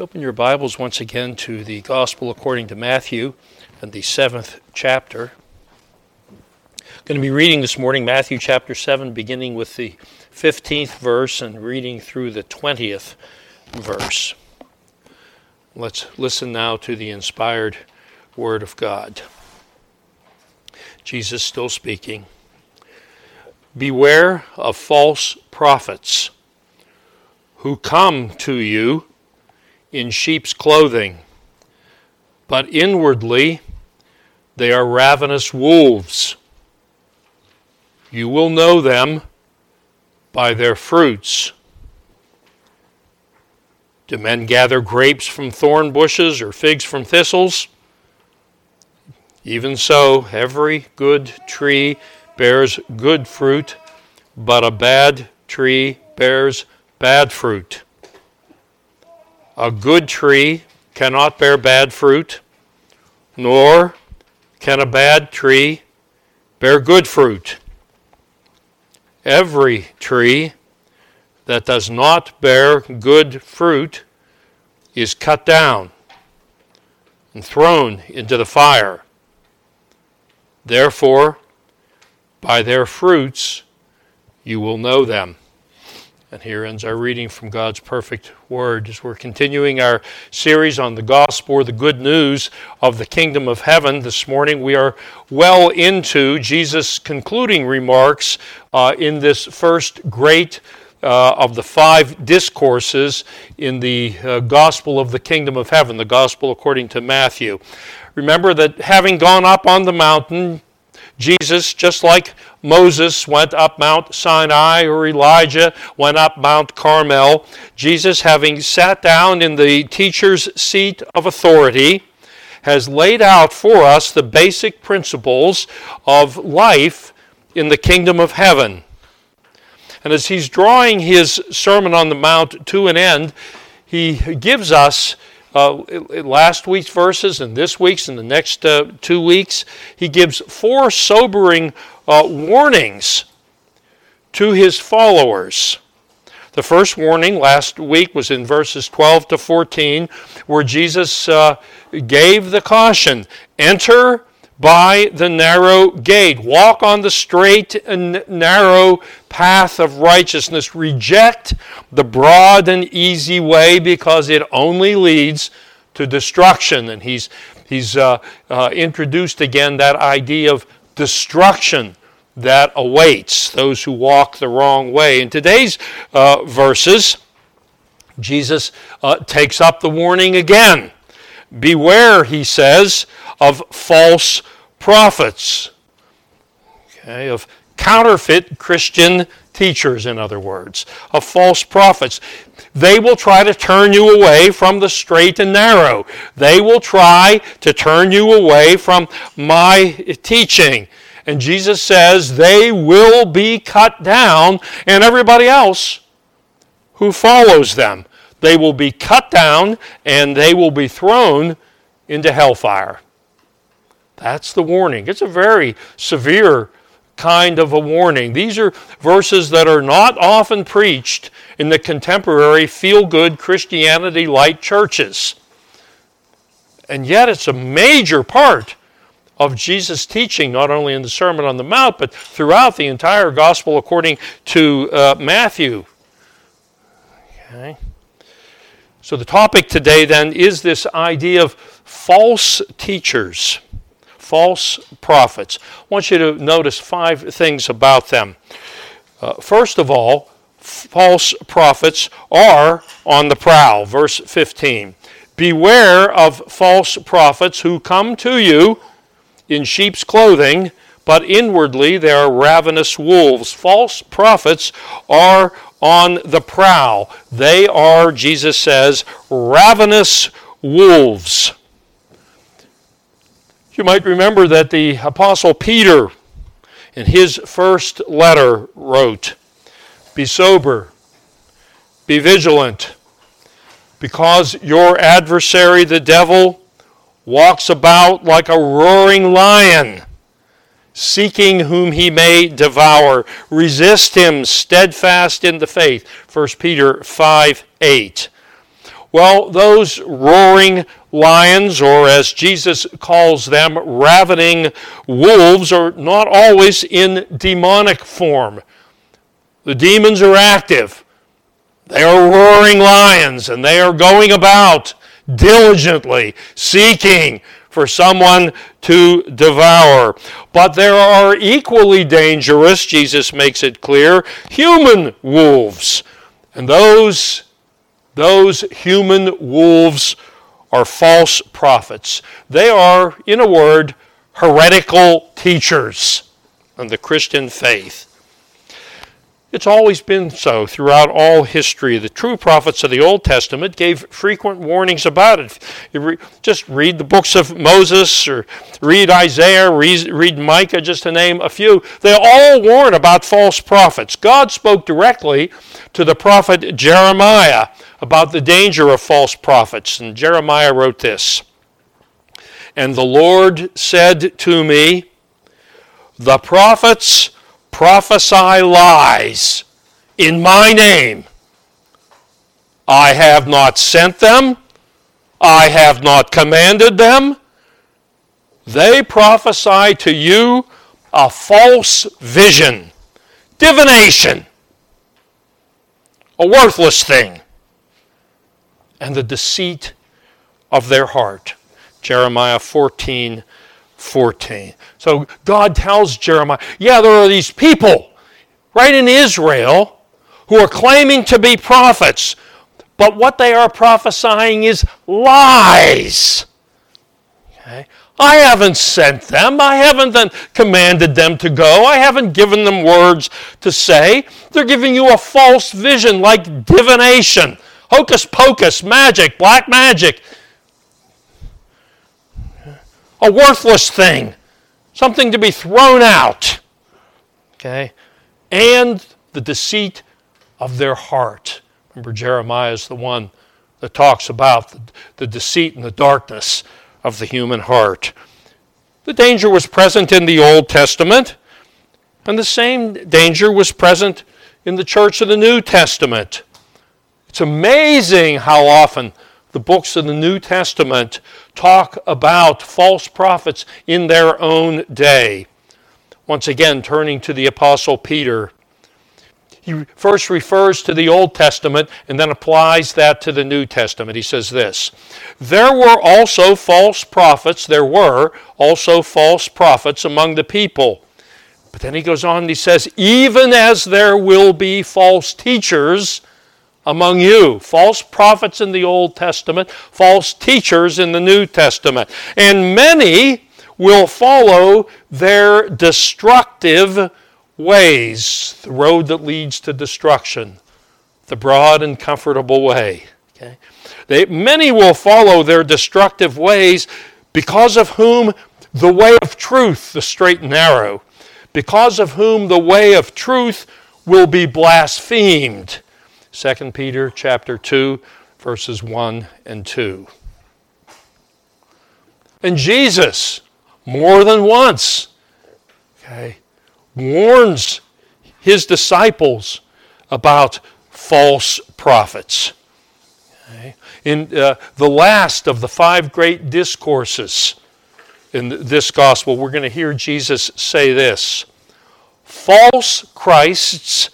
open your Bibles once again to the Gospel according to Matthew and the seventh chapter? I'm going to be reading this morning Matthew chapter 7, beginning with the 15th verse and reading through the 20th verse. Let's listen now to the inspired Word of God. Jesus still speaking. Beware of false prophets who come to you in sheep's clothing, but inwardly they are ravenous wolves. You will know them by their fruits. Do men gather grapes from thorn bushes or figs from thistles? Even so, every good tree bears good fruit, but a bad tree bears bad fruit. A good tree cannot bear bad fruit, nor can a bad tree bear good fruit. Every tree that does not bear good fruit is cut down and thrown into the fire. Therefore, by their fruits you will know them. And here ends our reading from God's perfect word as we're continuing our series on the gospel or the good news of the kingdom of heaven. This morning we are well into Jesus' concluding remarks uh, in this first great uh, of the five discourses in the uh, gospel of the kingdom of heaven, the gospel according to Matthew. Remember that having gone up on the mountain, Jesus, just like Moses went up Mount Sinai or Elijah went up Mount Carmel, Jesus, having sat down in the teacher's seat of authority, has laid out for us the basic principles of life in the kingdom of heaven. And as he's drawing his Sermon on the Mount to an end, he gives us uh, last week's verses and this week's and the next uh, two weeks, he gives four sobering uh, warnings to his followers. The first warning last week was in verses 12 to 14, where Jesus uh, gave the caution enter by the narrow gate. Walk on the straight and narrow path of righteousness. Reject the broad and easy way because it only leads to destruction. And he's, he's uh, uh, introduced again that idea of destruction that awaits those who walk the wrong way. In today's uh, verses, Jesus uh, takes up the warning again. Beware, he says, of false prophets, okay, of counterfeit Christian teachers, in other words, of false prophets. They will try to turn you away from the straight and narrow. They will try to turn you away from my teaching. And Jesus says they will be cut down, and everybody else who follows them. They will be cut down and they will be thrown into hellfire. That's the warning. It's a very severe kind of a warning. These are verses that are not often preached in the contemporary feel good Christianity light churches. And yet, it's a major part of Jesus' teaching, not only in the Sermon on the Mount, but throughout the entire Gospel according to uh, Matthew. Okay. So, the topic today then is this idea of false teachers false prophets. I want you to notice five things about them. Uh, first of all, false prophets are on the prowl. Verse 15. Beware of false prophets who come to you in sheep's clothing, but inwardly they are ravenous wolves. False prophets are on the prowl. They are, Jesus says, ravenous wolves. You might remember that the Apostle Peter, in his first letter, wrote Be sober, be vigilant, because your adversary, the devil, walks about like a roaring lion, seeking whom he may devour. Resist him steadfast in the faith. 1 Peter 5 8. Well, those roaring lions, or as Jesus calls them, ravening wolves, are not always in demonic form. The demons are active. They are roaring lions, and they are going about diligently seeking for someone to devour. But there are equally dangerous, Jesus makes it clear, human wolves. And those, those human wolves are false prophets. They are, in a word, heretical teachers of the Christian faith. It's always been so throughout all history. The true prophets of the Old Testament gave frequent warnings about it. Re- just read the books of Moses or read Isaiah, read, read Micah, just to name a few. They all warn about false prophets. God spoke directly to the prophet Jeremiah about the danger of false prophets. And Jeremiah wrote this And the Lord said to me, The prophets prophesy lies in my name. I have not sent them, I have not commanded them. They prophesy to you a false vision, divination, a worthless thing, and the deceit of their heart. Jeremiah 14 14. So God tells Jeremiah, yeah, there are these people right in Israel who are claiming to be prophets, but what they are prophesying is lies. Okay? I haven't sent them. I haven't commanded them to go. I haven't given them words to say. They're giving you a false vision like divination, hocus pocus, magic, black magic a worthless thing, something to be thrown out. Okay? And the deceit of their heart. Remember, Jeremiah is the one that talks about the, the deceit and the darkness of the human heart. The danger was present in the Old Testament, and the same danger was present in the church of the New Testament. It's amazing how often the books of the New Testament talk about false prophets in their own day. Once again, turning to the Apostle Peter, he first refers to the Old Testament and then applies that to the New Testament. He says this There were also false prophets, there were also false prophets among the people. But then he goes on and he says, Even as there will be false teachers among you. False prophets in the Old Testament, false teachers in the New Testament. And many will follow their destructive ways, the road that leads to destruction, the broad and comfortable way. Okay? They, many will follow their destructive ways because of whom the way of truth, the straight and narrow, because of whom the way of truth will be blasphemed. 2 Peter chapter 2 verses 1 and 2. And Jesus more than once okay, warns his disciples about false prophets. Okay. In uh, the last of the five great discourses in this gospel, we're going to hear Jesus say this False Christs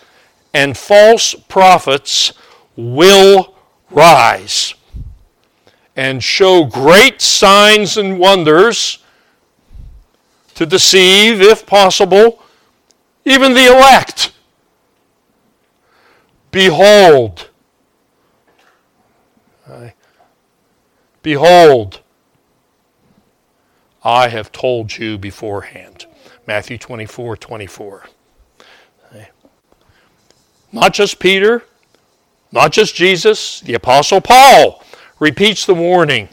and false prophets will rise and show great signs and wonders to deceive, if possible, even the elect. Behold, behold, I have told you beforehand. Matthew 24 24. Not just Peter, not just Jesus, the Apostle Paul repeats the warning.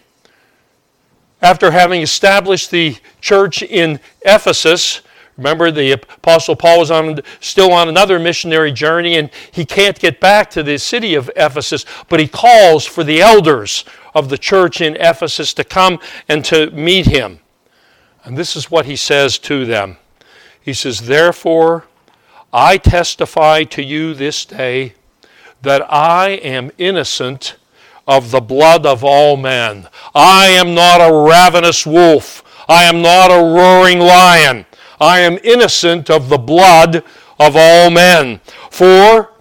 After having established the church in Ephesus, remember the Apostle Paul was on, still on another missionary journey and he can't get back to the city of Ephesus, but he calls for the elders of the church in Ephesus to come and to meet him. And this is what he says to them. He says, Therefore, I testify to you this day that I am innocent of the blood of all men. I am not a ravenous wolf. I am not a roaring lion. I am innocent of the blood of all men. For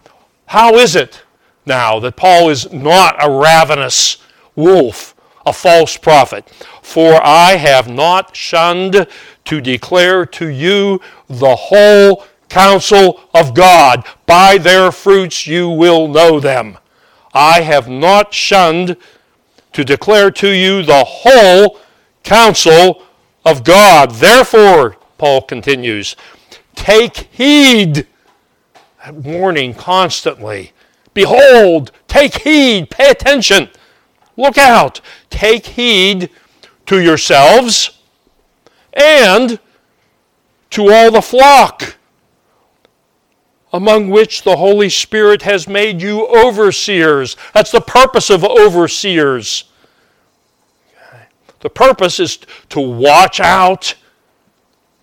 how is it now that Paul is not a ravenous wolf, a false prophet? For I have not shunned to declare to you the whole counsel of God. By their fruits you will know them. I have not shunned to declare to you the whole counsel of God. Therefore, Paul continues, take heed. That warning constantly. Behold, take heed, pay attention, look out, take heed to yourselves and to all the flock among which the Holy Spirit has made you overseers. That's the purpose of overseers. The purpose is to watch out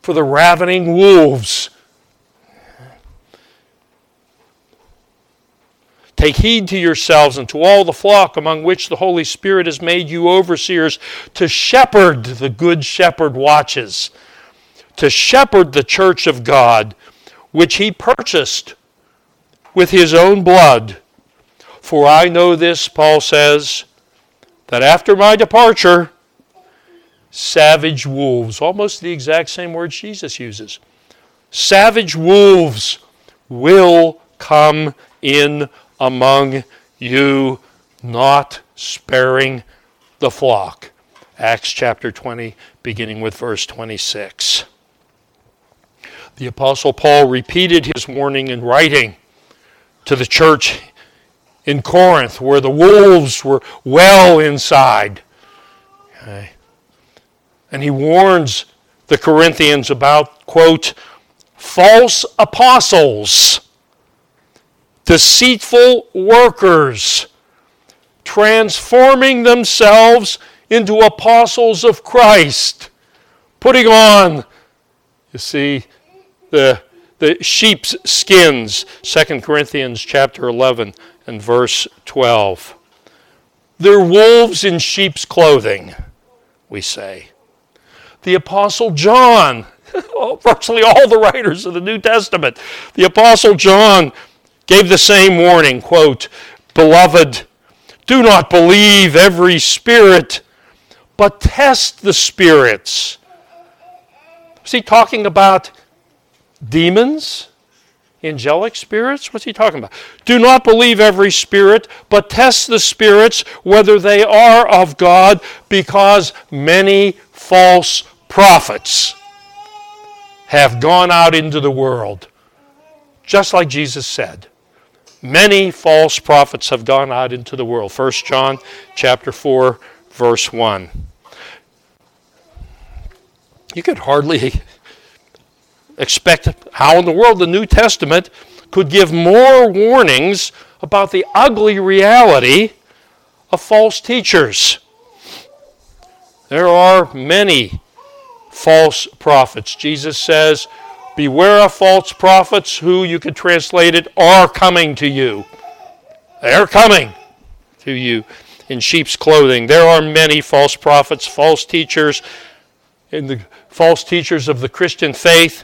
for the ravening wolves. Take heed to yourselves and to all the flock among which the Holy Spirit has made you overseers to shepherd the good shepherd watches, to shepherd the church of God which he purchased with his own blood. For I know this, Paul says, that after my departure, savage wolves, almost the exact same words Jesus uses, savage wolves will come in among you, not sparing the flock. Acts chapter 20, beginning with verse 26. The Apostle Paul repeated his warning in writing to the church in Corinth where the wolves were well inside. Okay. And he warns the Corinthians about, quote, false apostles, deceitful workers, transforming themselves into apostles of Christ, putting on, you see, the, the sheep's skins, 2 Corinthians chapter 11 and verse 12. They're wolves in sheep's clothing, we say. The Apostle John, oh, virtually all the writers of the New Testament, the Apostle John gave the same warning quote, Beloved, do not believe every spirit, but test the spirits. Is he talking about demons, angelic spirits? What's he talking about? Do not believe every spirit, but test the spirits whether they are of God, because many false prophets have gone out into the world. Just like Jesus said. Many false prophets have gone out into the world. 1 John chapter 4 verse 1. You could hardly expect how in the world the New Testament could give more warnings about the ugly reality of false teachers. There are many false prophets. Jesus says, Beware of false prophets who, you could translate it, are coming to you. They're coming to you in sheep's clothing. There are many false prophets, false teachers, in the false teachers of the Christian faith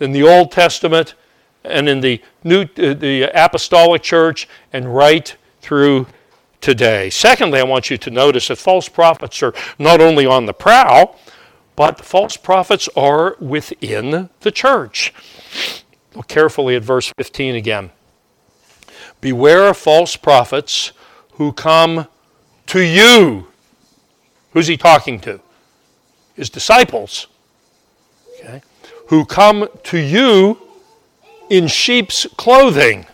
in the Old Testament and in the New, uh, the Apostolic Church and right through today. Secondly, I want you to notice that false prophets are not only on the prowl, but false prophets are within the church. Look carefully at verse 15 again. Beware of false prophets who come to you. Who's he talking to? His disciples. Who come to you in sheep's clothing,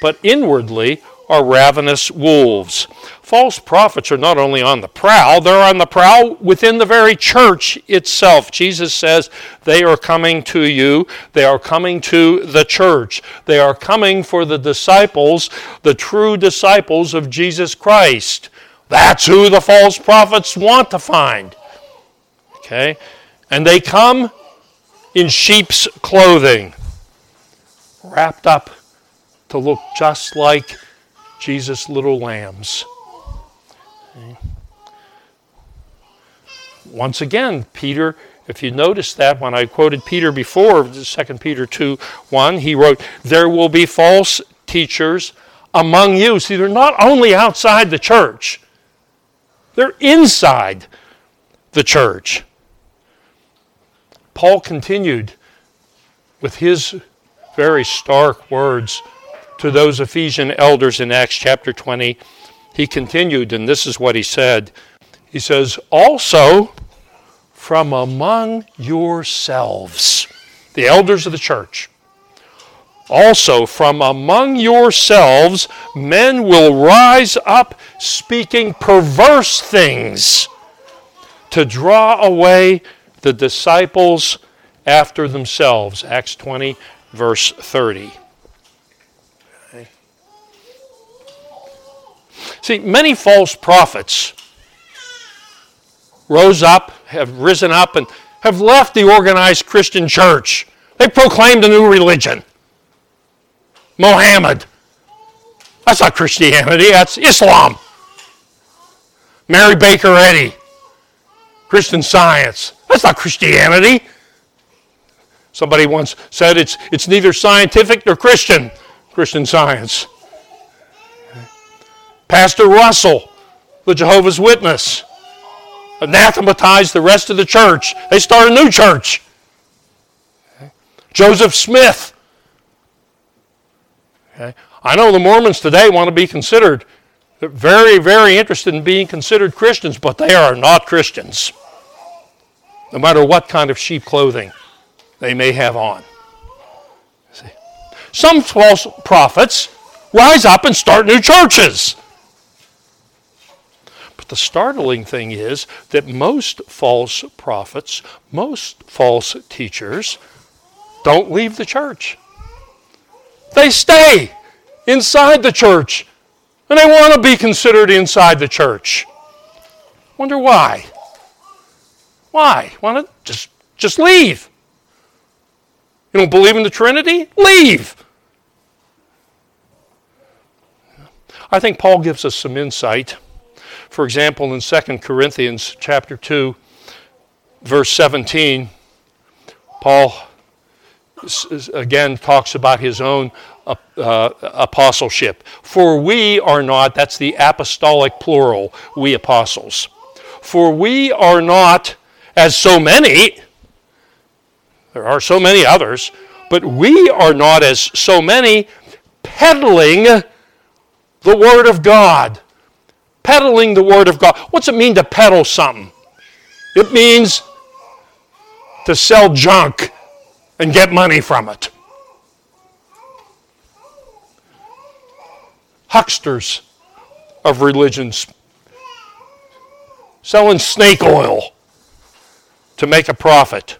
but inwardly are ravenous wolves. False prophets are not only on the prowl, they're on the prowl within the very church itself. Jesus says they are coming to you, they are coming to the church, they are coming for the disciples, the true disciples of Jesus Christ. That's who the false prophets want to find. Okay? And they come in sheep's clothing, wrapped up to look just like Jesus' little lambs. Once again, Peter, if you notice that when I quoted Peter before, 2 Peter 2 1, he wrote, There will be false teachers among you. See, they're not only outside the church, they're inside the church. Paul continued with his very stark words to those Ephesian elders in Acts chapter 20. He continued, and this is what he said. He says, Also from among yourselves, the elders of the church, also from among yourselves, men will rise up speaking perverse things to draw away the disciples after themselves. Acts 20, verse 30. Okay. See, many false prophets rose up, have risen up, and have left the organized Christian church. They proclaimed a new religion Mohammed. That's not Christianity, that's Islam. Mary Baker Eddy. Christian science. That's not Christianity. Somebody once said it's, it's neither scientific nor Christian, Christian science. Pastor Russell, the Jehovah's Witness, anathematized the rest of the church. They start a new church. Joseph Smith. Okay. I know the Mormons today want to be considered very, very interested in being considered Christians, but they are not Christians no matter what kind of sheep clothing they may have on. See? Some false prophets rise up and start new churches. But the startling thing is that most false prophets, most false teachers, don't leave the church. They stay inside the church and they want to be considered inside the church. Wonder why? Why? Why not just, just leave? You don't believe in the Trinity? Leave. I think Paul gives us some insight. For example, in 2 Corinthians chapter 2, verse 17, Paul again talks about his own uh, uh, apostleship. For we are not, that's the apostolic plural, we apostles. For we are not as so many. There are so many others, but we are not as so many peddling the Word of God. Peddling the Word of God. What's it mean to peddle something? It means to sell junk and get money from it. Hucksters of religions selling snake oil to make a profit.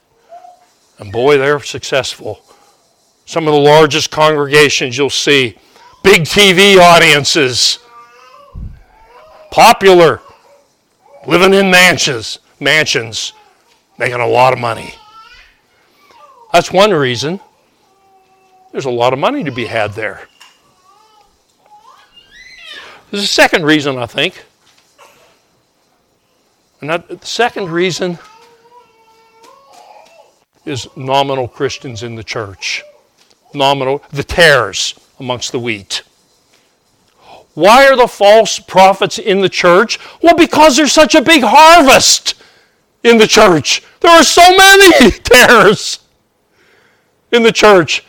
And boy, they're successful. Some of the largest congregations you'll see, big TV audiences, popular, living in mansions, mansions, making a lot of money. That's one reason. There's a lot of money to be had there. There's a second reason, I think. And that, the second reason is nominal Christians in the church. Nominal, the tares amongst the wheat. Why are the false prophets in the church? Well, because there's such a big harvest in the church. There are so many tares in the church.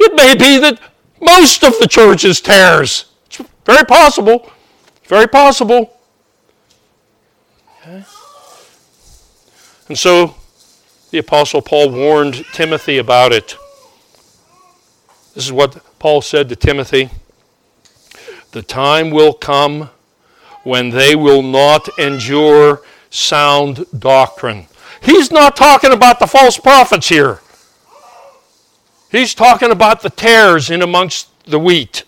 It may be that most of the church is tares. It's very possible. Very possible. Okay. And so the Apostle Paul warned Timothy about it. This is what Paul said to Timothy The time will come when they will not endure sound doctrine. He's not talking about the false prophets here. He's talking about the tares in amongst the wheat.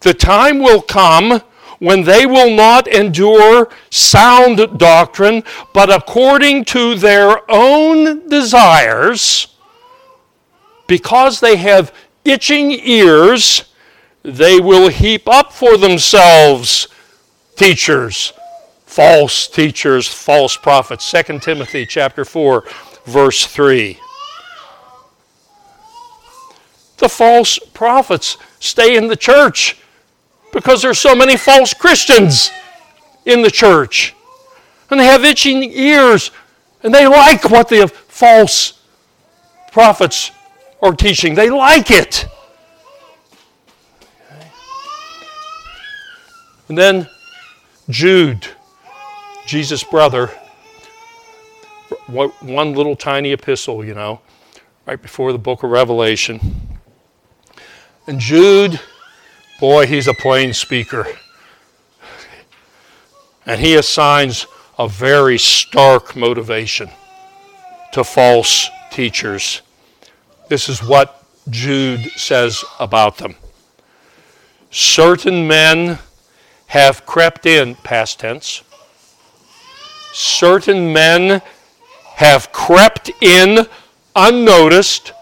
The time will come when they will not endure sound doctrine, but according to their own desires, because they have itching ears, they will heap up for themselves teachers false teachers, false prophets. 2 Timothy chapter 4 verse 3. The false prophets stay in the church because there's so many false Christians in the church. And they have itching ears and they like what the false prophets are teaching. They like it. And then Jude, Jesus' brother, one little tiny epistle, you know, right before the book of Revelation. And Jude, boy, he's a plain speaker. And he assigns a very stark motivation to false teachers. This is what Jude says about them. Certain men have crept in, past tense. Certain men have crept in unnoticed,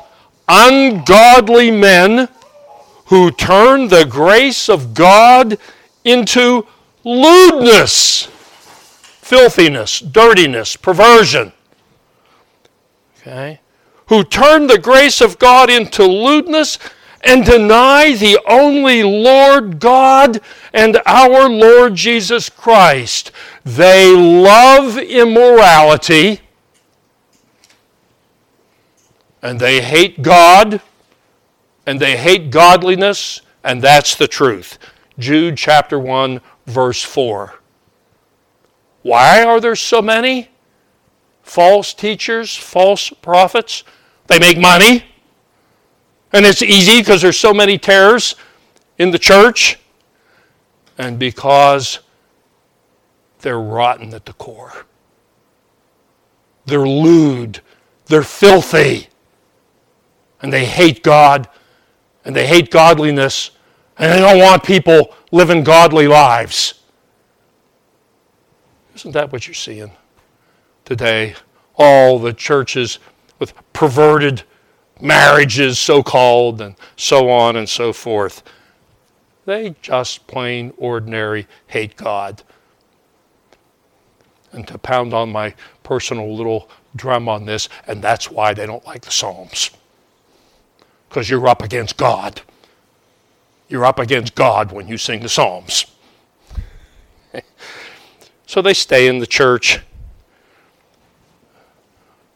ungodly men who turn the grace of God into lewdness, filthiness, dirtiness, perversion. Okay? Who turn the grace of God into lewdness and deny the only Lord God and our Lord Jesus Christ. They love immorality and they hate God and they hate godliness, and that's the truth. Jude chapter 1, verse 4. Why are there so many false teachers, false prophets? They make money. And it's easy because there's so many tares in the church. And because they're rotten at the core. They're lewd. They're filthy. And they hate God. And they hate godliness. And they don't want people living godly lives. Isn't that what you're seeing today? All the churches with perverted marriages, so called, and so on and so forth. They just plain ordinary hate God. And to pound on my personal little drum on this, and that's why they don't like the Psalms. Because you're up against God. You're up against God when you sing the Psalms. so they stay in the church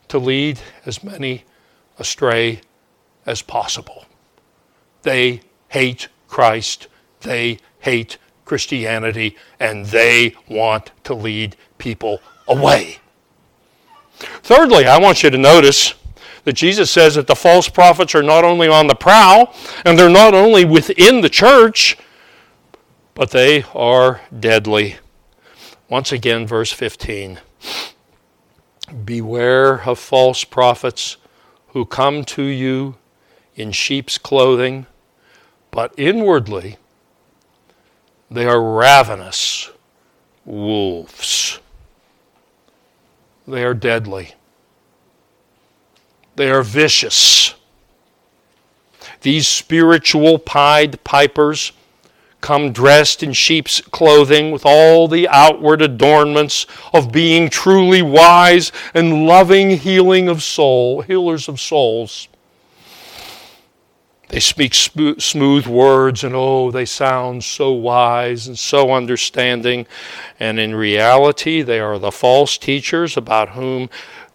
to lead as many astray as possible. They hate Christ, they hate Christianity, and they want to lead people away. Thirdly, I want you to notice that Jesus says that the false prophets are not only on the prowl and they're not only within the church, but they are deadly. Once again, verse 15 Beware of false prophets who come to you in sheep's clothing, but inwardly they are ravenous wolves. They are deadly. They are vicious. These spiritual Pied Pipers come dressed in sheep's clothing with all the outward adornments of being truly wise and loving healing of soul, healers of souls. They speak smooth words and oh, they sound so wise and so understanding. And in reality, they are the false teachers about whom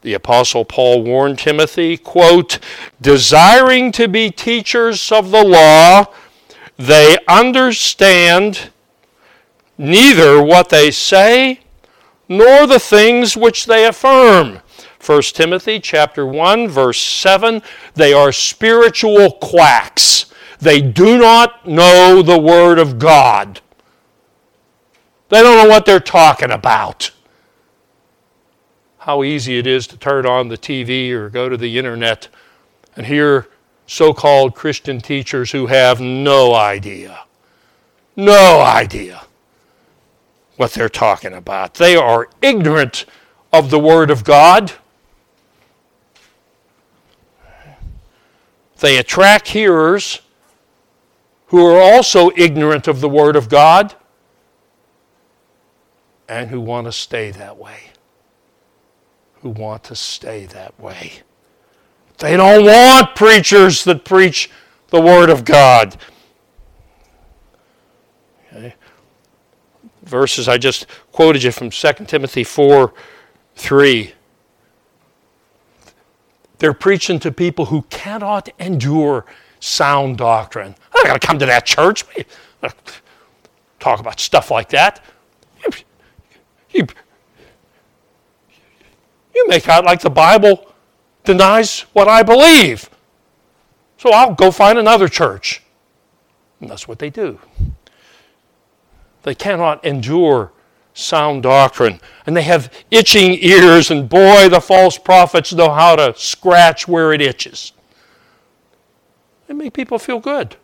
the apostle Paul warned Timothy, quote, desiring to be teachers of the law, they understand neither what they say nor the things which they affirm. 1 Timothy chapter 1 verse 7 they are spiritual quacks. They do not know the word of God. They don't know what they're talking about. How easy it is to turn on the TV or go to the internet and hear so called Christian teachers who have no idea, no idea what they're talking about. They are ignorant of the Word of God. They attract hearers who are also ignorant of the Word of God. and who want to stay that way. Who want to stay that way. They don't want preachers that preach the Word of God. Okay. Verses I just quoted you from 2 Timothy 4 3. They're preaching to people who cannot endure sound doctrine. I'm not going to come to that church. Talk about stuff like that. You make out like the Bible denies what I believe. So I'll go find another church. And that's what they do. They cannot endure sound doctrine. And they have itching ears, and boy, the false prophets know how to scratch where it itches. They make people feel good.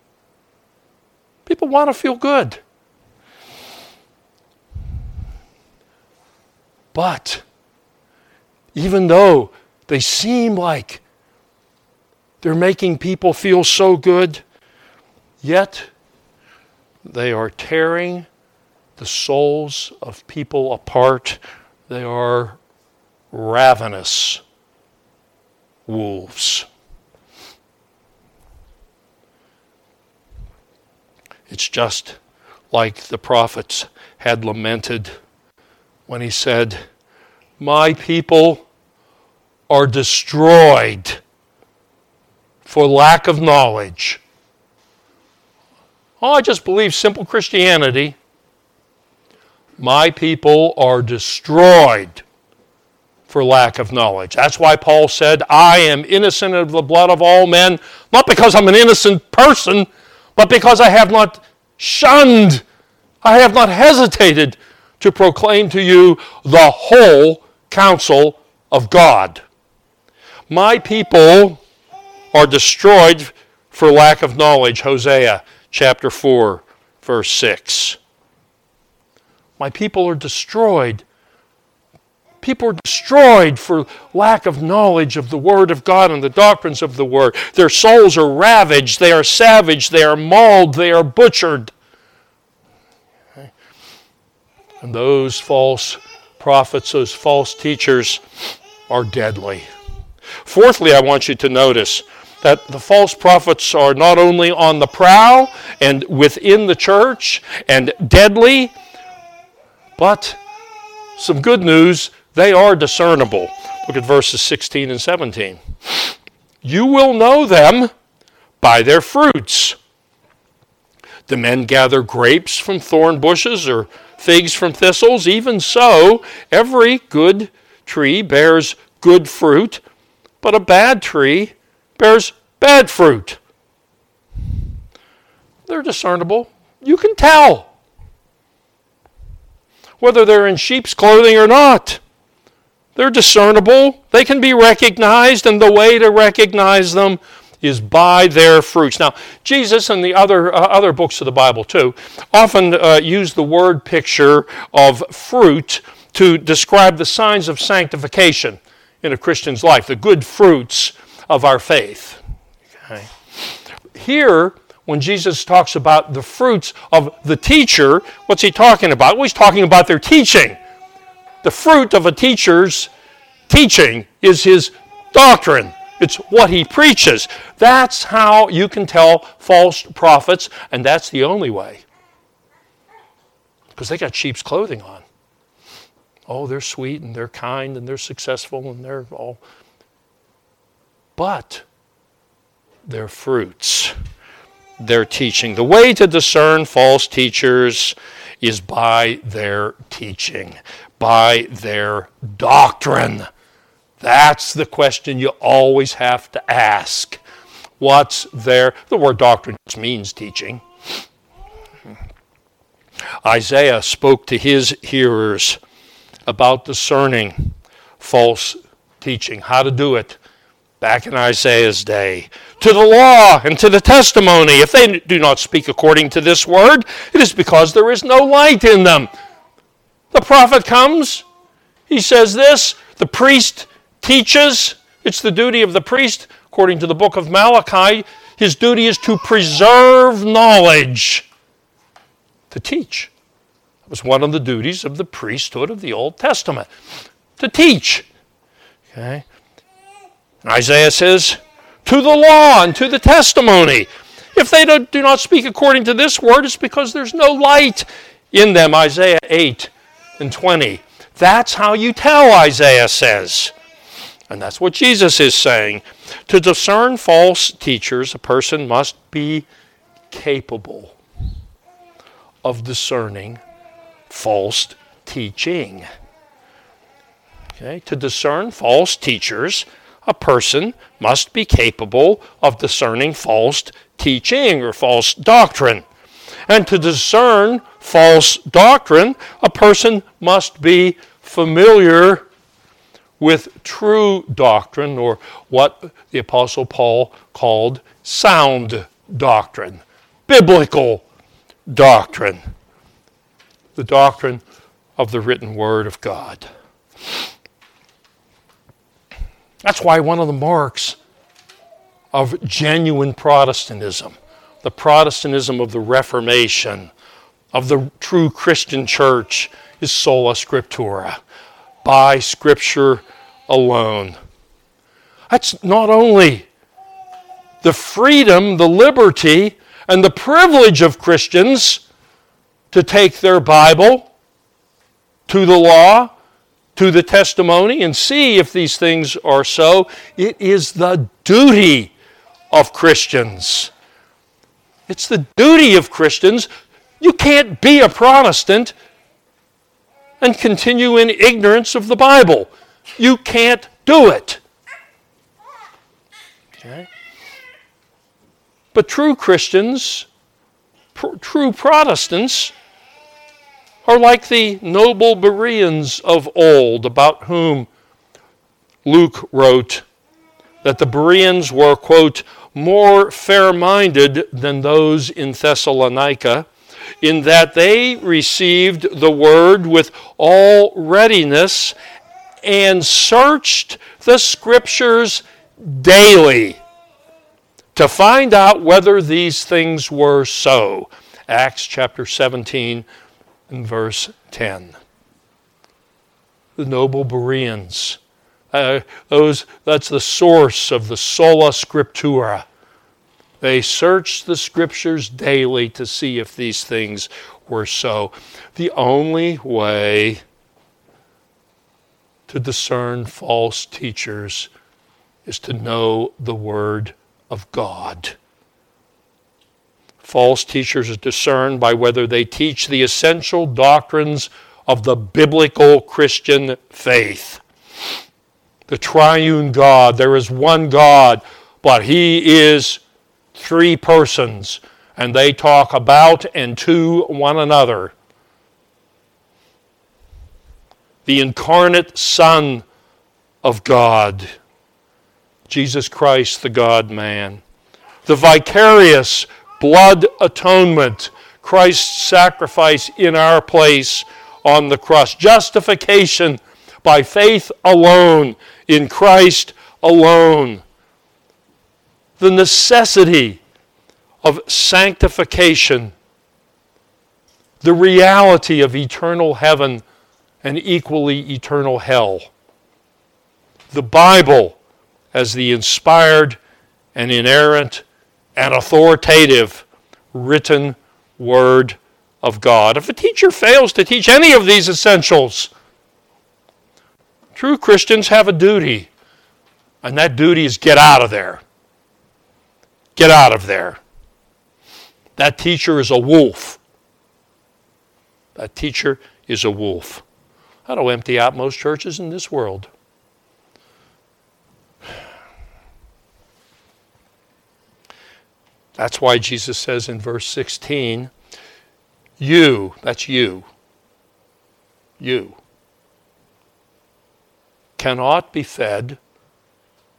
People want to feel good. But even though they seem like they're making people feel so good, yet they are tearing the souls of people apart. They are ravenous wolves. It's just like the prophets had lamented when he said, My people are destroyed for lack of knowledge. Oh, I just believe simple Christianity. My people are destroyed for lack of knowledge. That's why Paul said, I am innocent of the blood of all men, not because I'm an innocent person, but because I have not shunned, I have not hesitated to proclaim to you the whole counsel of God. My people are destroyed for lack of knowledge. Hosea chapter 4, verse 6. My people are destroyed. People are destroyed for lack of knowledge of the Word of God and the doctrines of the Word. Their souls are ravaged, they are savage, they are mauled, they are butchered. And those false prophets, those false teachers, are deadly. Fourthly, I want you to notice that the false prophets are not only on the prowl and within the church and deadly, but some good news, they are discernible. Look at verses 16 and 17. You will know them by their fruits. The men gather grapes from thorn bushes or figs from thistles. Even so, every good tree bears good fruit, but a bad tree bears bad fruit. They're discernible. You can tell whether they're in sheep's clothing or not. They're discernible. They can be recognized, and the way to recognize them is by their fruits. Now, Jesus and the other, uh, other books of the Bible, too, often uh, use the word picture of fruit to describe the signs of sanctification in a Christian's life, the good fruits of our faith. Okay. Here, when Jesus talks about the fruits of the teacher, what's he talking about? Well, he's talking about their teaching. The fruit of a teacher's teaching is his doctrine. It's what he preaches. That's how you can tell false prophets, and that's the only way. Because they got sheep's clothing on. Oh, they're sweet and they're kind and they're successful and they're all. But their fruits, their teaching. The way to discern false teachers is by their teaching, by their doctrine. That's the question you always have to ask. What's there? The word doctrine means teaching. Isaiah spoke to his hearers about discerning false teaching, how to do it back in Isaiah's day. To the law and to the testimony. If they do not speak according to this word, it is because there is no light in them. The prophet comes, he says this, the priest teaches. It's the duty of the priest, according to the book of Malachi. His duty is to preserve knowledge, to teach was one of the duties of the priesthood of the Old Testament to teach. Okay? Isaiah says, to the law and to the testimony. If they do not speak according to this word, it's because there's no light in them. Isaiah 8 and 20. That's how you tell, Isaiah says. And that's what Jesus is saying. To discern false teachers, a person must be capable of discerning false teaching. Okay? To discern false teachers, a person must be capable of discerning false teaching or false doctrine. And to discern false doctrine, a person must be familiar with true doctrine, or what the Apostle Paul called sound doctrine, biblical doctrine, the doctrine of the written Word of God. That's why one of the marks of genuine Protestantism, the Protestantism of the Reformation, of the true Christian church, is sola scriptura, by Scripture alone. That's not only the freedom, the liberty, and the privilege of Christians to take their Bible to the law to the testimony and see if these things are so. It is the duty of Christians. It's the duty of Christians. You can't be a Protestant and continue in ignorance of the Bible. You can't do it. Okay? But true Christians, pr- true Protestants, are like the noble Bereans of old, about whom Luke wrote that the Bereans were, quote, more fair minded than those in Thessalonica, in that they received the word with all readiness and searched the scriptures daily to find out whether these things were so. Acts chapter 17, in verse 10. The noble Bereans. Uh, those, that's the source of the sola scriptura. They searched the scriptures daily to see if these things were so. The only way to discern false teachers is to know the Word of God. False teachers are discerned by whether they teach the essential doctrines of the biblical Christian faith. The triune God, there is one God, but He is three persons, and they talk about and to one another. The incarnate Son of God, Jesus Christ, the God man. The vicarious blood atonement, Christ's sacrifice in our place on the cross, justification by faith alone, in Christ alone, the necessity of sanctification, the reality of eternal heaven and equally eternal hell. The Bible as the inspired and inerrant and authoritative written Word of God. If a teacher fails to teach any of these essentials, true Christians have a duty, and that duty is get out of there. Get out of there. That teacher is a wolf. That teacher is a wolf. That'll empty out most churches in this world. That's why Jesus says in verse 16, You, that's you, you, cannot be fed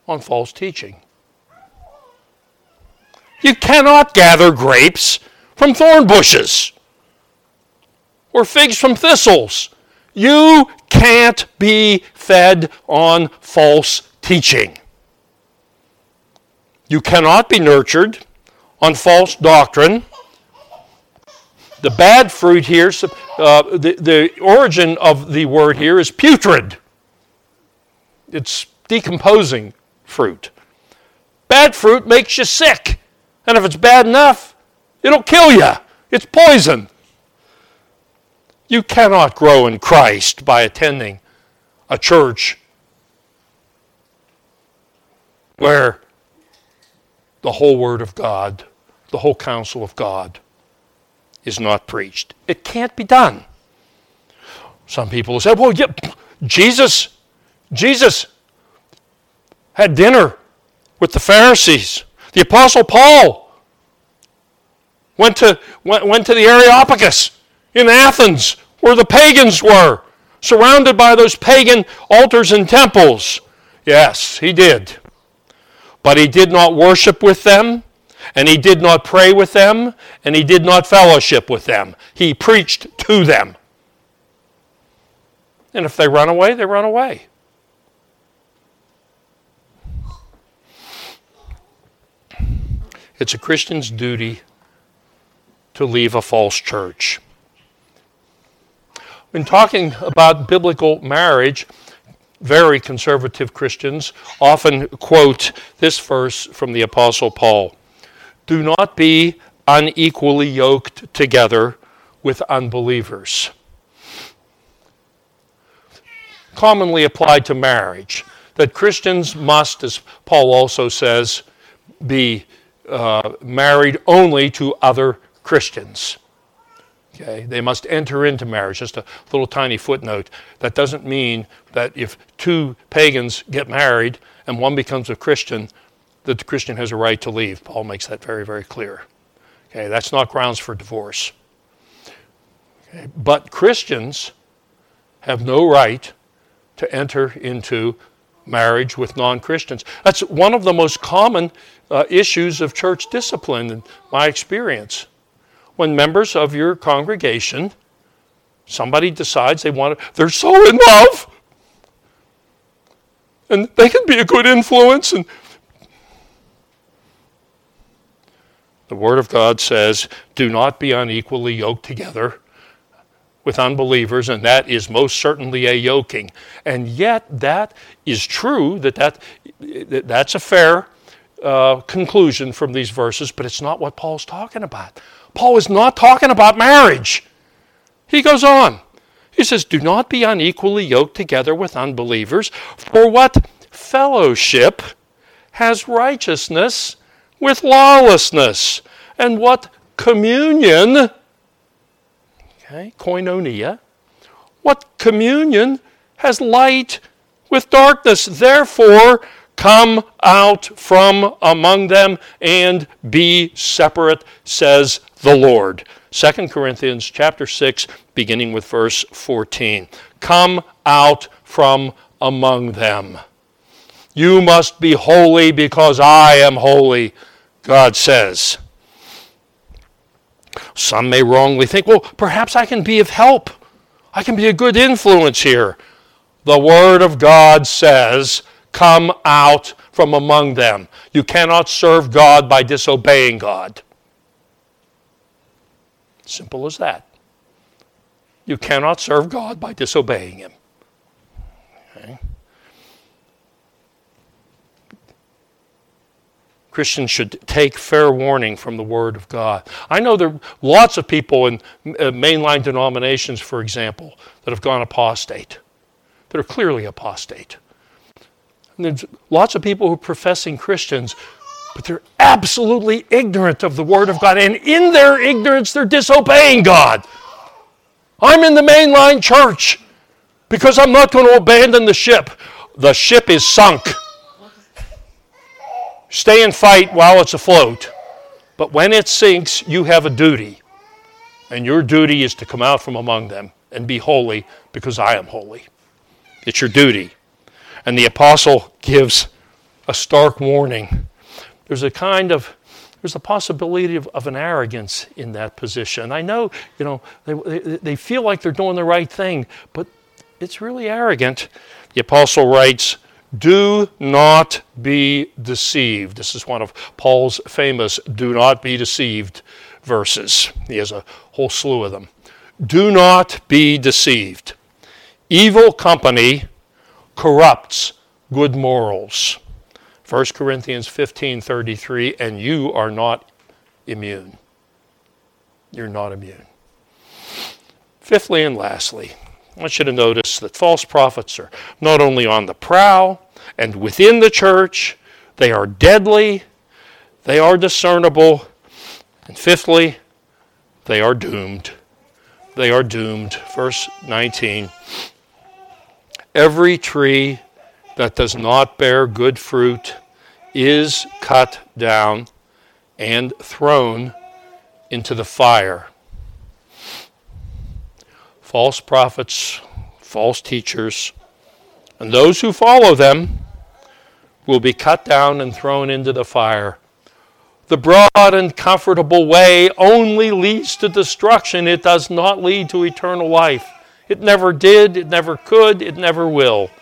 on false teaching. You cannot gather grapes from thorn bushes or figs from thistles. You can't be fed on false teaching. You cannot be nurtured on false doctrine. The bad fruit here, uh, the, the origin of the word here is putrid. It's decomposing fruit. Bad fruit makes you sick. And if it's bad enough, it'll kill you. It's poison. You cannot grow in Christ by attending a church where the whole Word of God, the whole counsel of God, is not preached. It can't be done. Some people will say, well, yeah, Jesus, Jesus had dinner with the Pharisees. The Apostle Paul went to, went, went to the Areopagus in Athens where the pagans were, surrounded by those pagan altars and temples. Yes, he did. But he did not worship with them, and he did not pray with them, and he did not fellowship with them. He preached to them. And if they run away, they run away. It's a Christian's duty to leave a false church. When talking about biblical marriage, very conservative Christians often quote this verse from the Apostle Paul Do not be unequally yoked together with unbelievers. Commonly applied to marriage, that Christians must, as Paul also says, be uh, married only to other Christians. Okay, they must enter into marriage. Just a little tiny footnote. That doesn't mean that if two pagans get married and one becomes a Christian, that the Christian has a right to leave. Paul makes that very, very clear. Okay, that's not grounds for divorce. Okay, but Christians have no right to enter into marriage with non Christians. That's one of the most common uh, issues of church discipline in my experience. When members of your congregation, somebody decides they want to, they're so in love, and they can be a good influence. And the Word of God says, do not be unequally yoked together with unbelievers, and that is most certainly a yoking. And yet, that is true, that, that that's a fair uh, conclusion from these verses, but it's not what Paul's talking about. Paul is not talking about marriage. He goes on. He says, Do not be unequally yoked together with unbelievers, for what fellowship has righteousness with lawlessness? And what communion Okay, koinonia. What communion has light with darkness? Therefore, come out from among them and be separate, says the Lord. 2 Corinthians chapter 6, beginning with verse 14. Come out from among them. You must be holy because I am holy, God says. Some may wrongly think, well, perhaps I can be of help. I can be a good influence here. The Word of God says, Come out from among them. You cannot serve God by disobeying God. Simple as that. You cannot serve God by disobeying Him. Christians should take fair warning from the Word of God. I know there are lots of people in uh, mainline denominations, for example, that have gone apostate, that are clearly apostate. And there's lots of people who are professing Christians, but they're absolutely ignorant of the Word of God. And in their ignorance, they're disobeying God. I'm in the mainline church because I'm not going to abandon the ship. The ship is sunk. Stay and fight while it's afloat. But when it sinks, you have a duty. And your duty is to come out from among them and be holy because I am holy. It's your duty. And the apostle gives a stark warning. There's a kind of there's a possibility of, of an arrogance in that position. I know, you know, they, they, they feel like they're doing the right thing, but it's really arrogant. The apostle writes, do not be deceived. This is one of Paul's famous do not be deceived verses. He has a whole slew of them. Do not be deceived. Evil company corrupts good morals. 1 Corinthians 15:33 and you are not immune. You're not immune. Fifthly and lastly, I want you to notice that false prophets are not only on the prowl and within the church, they are deadly, they are discernible, and fifthly, they are doomed. They are doomed. Verse 19 Every tree that does not bear good fruit is cut down and thrown into the fire. False prophets, false teachers, and those who follow them will be cut down and thrown into the fire. The broad and comfortable way only leads to destruction. It does not lead to eternal life. It never did, it never could, it never will.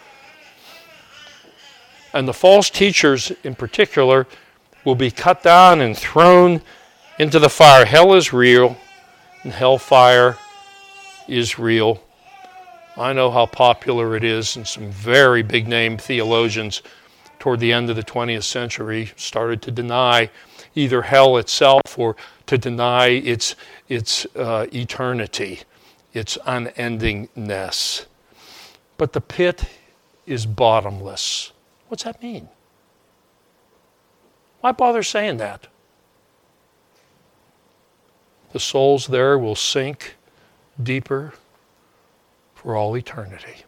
And the false teachers, in particular, will be cut down and thrown into the fire. Hell is real, and hellfire is real. I know how popular it is, and some very big name theologians toward the end of the 20th century started to deny either hell itself or to deny its, its uh, eternity, its unendingness. But the pit is bottomless. What's that mean? Why bother saying that? The souls there will sink deeper for all eternity.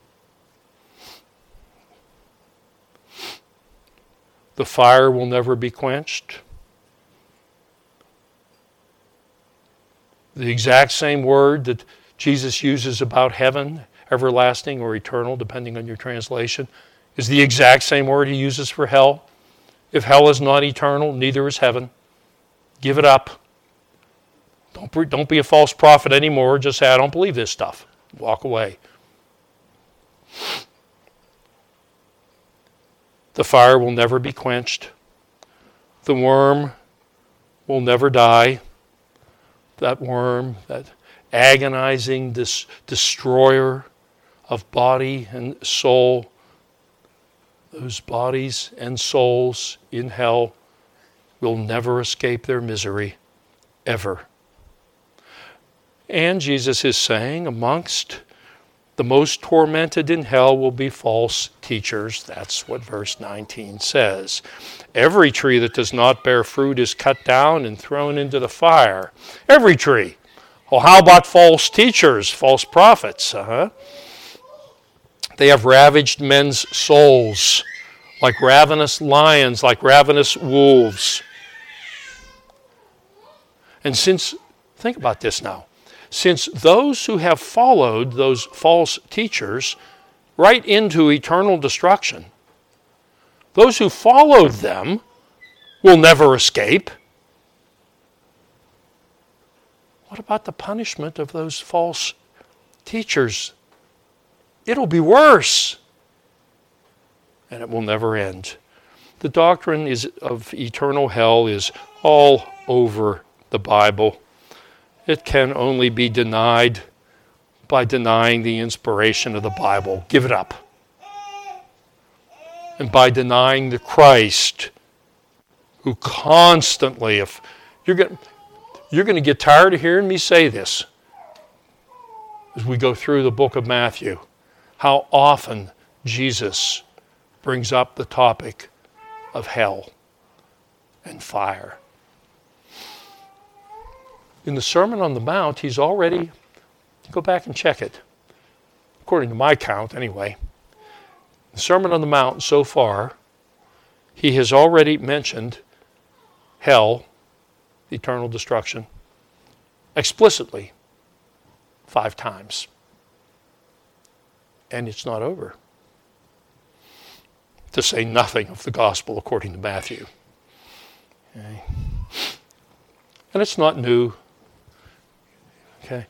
The fire will never be quenched. The exact same word that Jesus uses about heaven, everlasting or eternal, depending on your translation, is the exact same word he uses for hell. If hell is not eternal, neither is heaven. Give it up. Don't, don't be a false prophet anymore. Just say, I don't believe this stuff. Walk away. The fire will never be quenched. The worm will never die. That worm, that agonizing dis- destroyer of body and soul, those bodies and souls in hell will never escape their misery, ever. And Jesus is saying, amongst the most tormented in hell will be false teachers. That's what verse 19 says. Every tree that does not bear fruit is cut down and thrown into the fire. Every tree. Well, how about false teachers, false prophets? Uh-huh. They have ravaged men's souls like ravenous lions, like ravenous wolves. And since, think about this now, since those who have followed those false teachers right into eternal destruction, those who followed them will never escape. What about the punishment of those false teachers It'll be worse. And it will never end. The doctrine is of eternal hell is all over the Bible. It can only be denied by denying the inspiration of the Bible. Give it up. And by denying the Christ who constantly, if you're going, you're going to get tired of hearing me say this as we go through the book of Matthew how often Jesus brings up the topic of hell and fire. In the Sermon on the Mount, he's already, go back and check it, according to my count anyway. The Sermon on the Mount so far, he has already mentioned hell, eternal destruction, explicitly five times and it's not over. To say nothing of the gospel according to Matthew. Okay. And it's not new. Okay.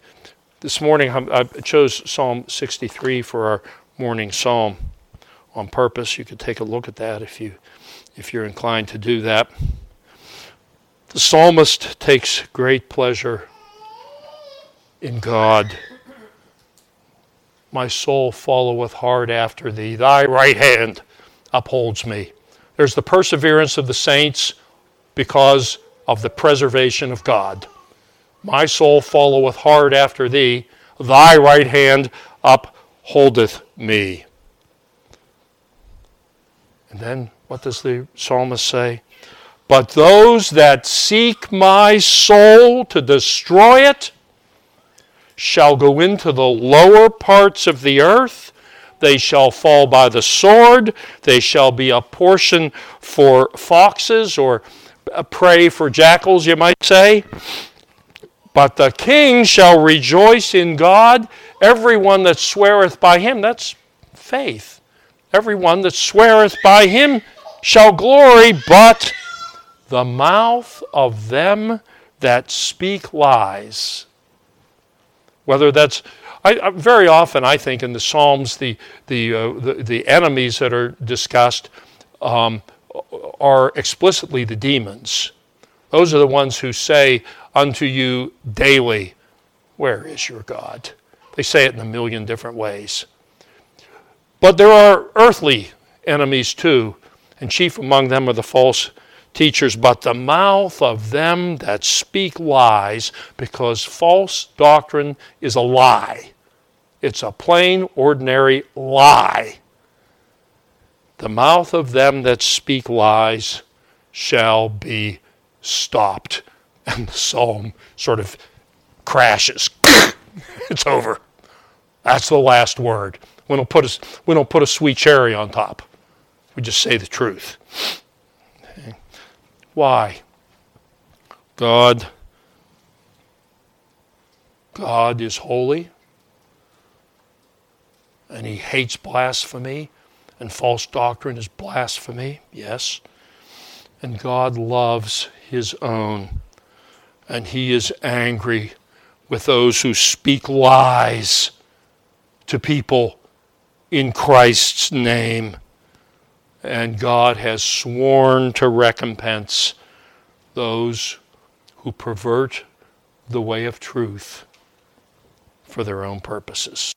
This morning I chose Psalm 63 for our morning psalm on purpose. You could take a look at that if you if you're inclined to do that. The psalmist takes great pleasure in God. My soul followeth hard after thee. Thy right hand upholds me. There's the perseverance of the saints because of the preservation of God. My soul followeth hard after thee. Thy right hand upholdeth me. And then what does the psalmist say? But those that seek my soul to destroy it shall go into the lower parts of the earth. They shall fall by the sword. They shall be a portion for foxes or a prey for jackals, you might say. But the king shall rejoice in God. Everyone that sweareth by him, that's faith. Everyone that sweareth by him shall glory, but the mouth of them that speak lies. Whether that's I, very often, I think in the Psalms, the the uh, the, the, enemies that are discussed um, are explicitly the demons. Those are the ones who say unto you daily, "Where is your God?" They say it in a million different ways. But there are earthly enemies too, and chief among them are the false teachers, but the mouth of them that speak lies, because false doctrine is a lie. It's a plain, ordinary lie. The mouth of them that speak lies shall be stopped. And the psalm sort of crashes. it's over. That's the last word. We don't, put a, we don't put a sweet cherry on top. We just say the truth. Why? God God is holy and he hates blasphemy and false doctrine is blasphemy. Yes. And God loves his own and he is angry with those who speak lies to people in Christ's name and God has sworn to recompense those who pervert the way of truth for their own purposes.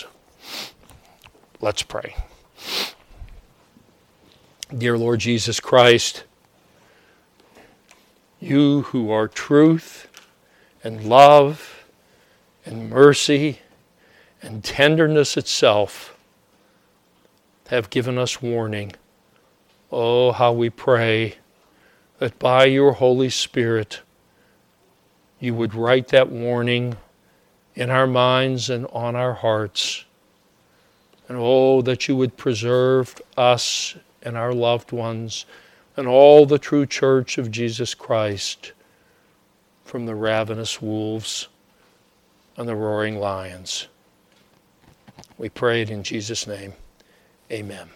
Let's pray. Dear Lord Jesus Christ, you who are truth and love and mercy and tenderness itself have given us warning Oh, how we pray that by your Holy Spirit you would write that warning in our minds and on our hearts. And oh, that you would preserve us and our loved ones and all the true church of Jesus Christ from the ravenous wolves and the roaring lions. We pray it in Jesus' name. Amen.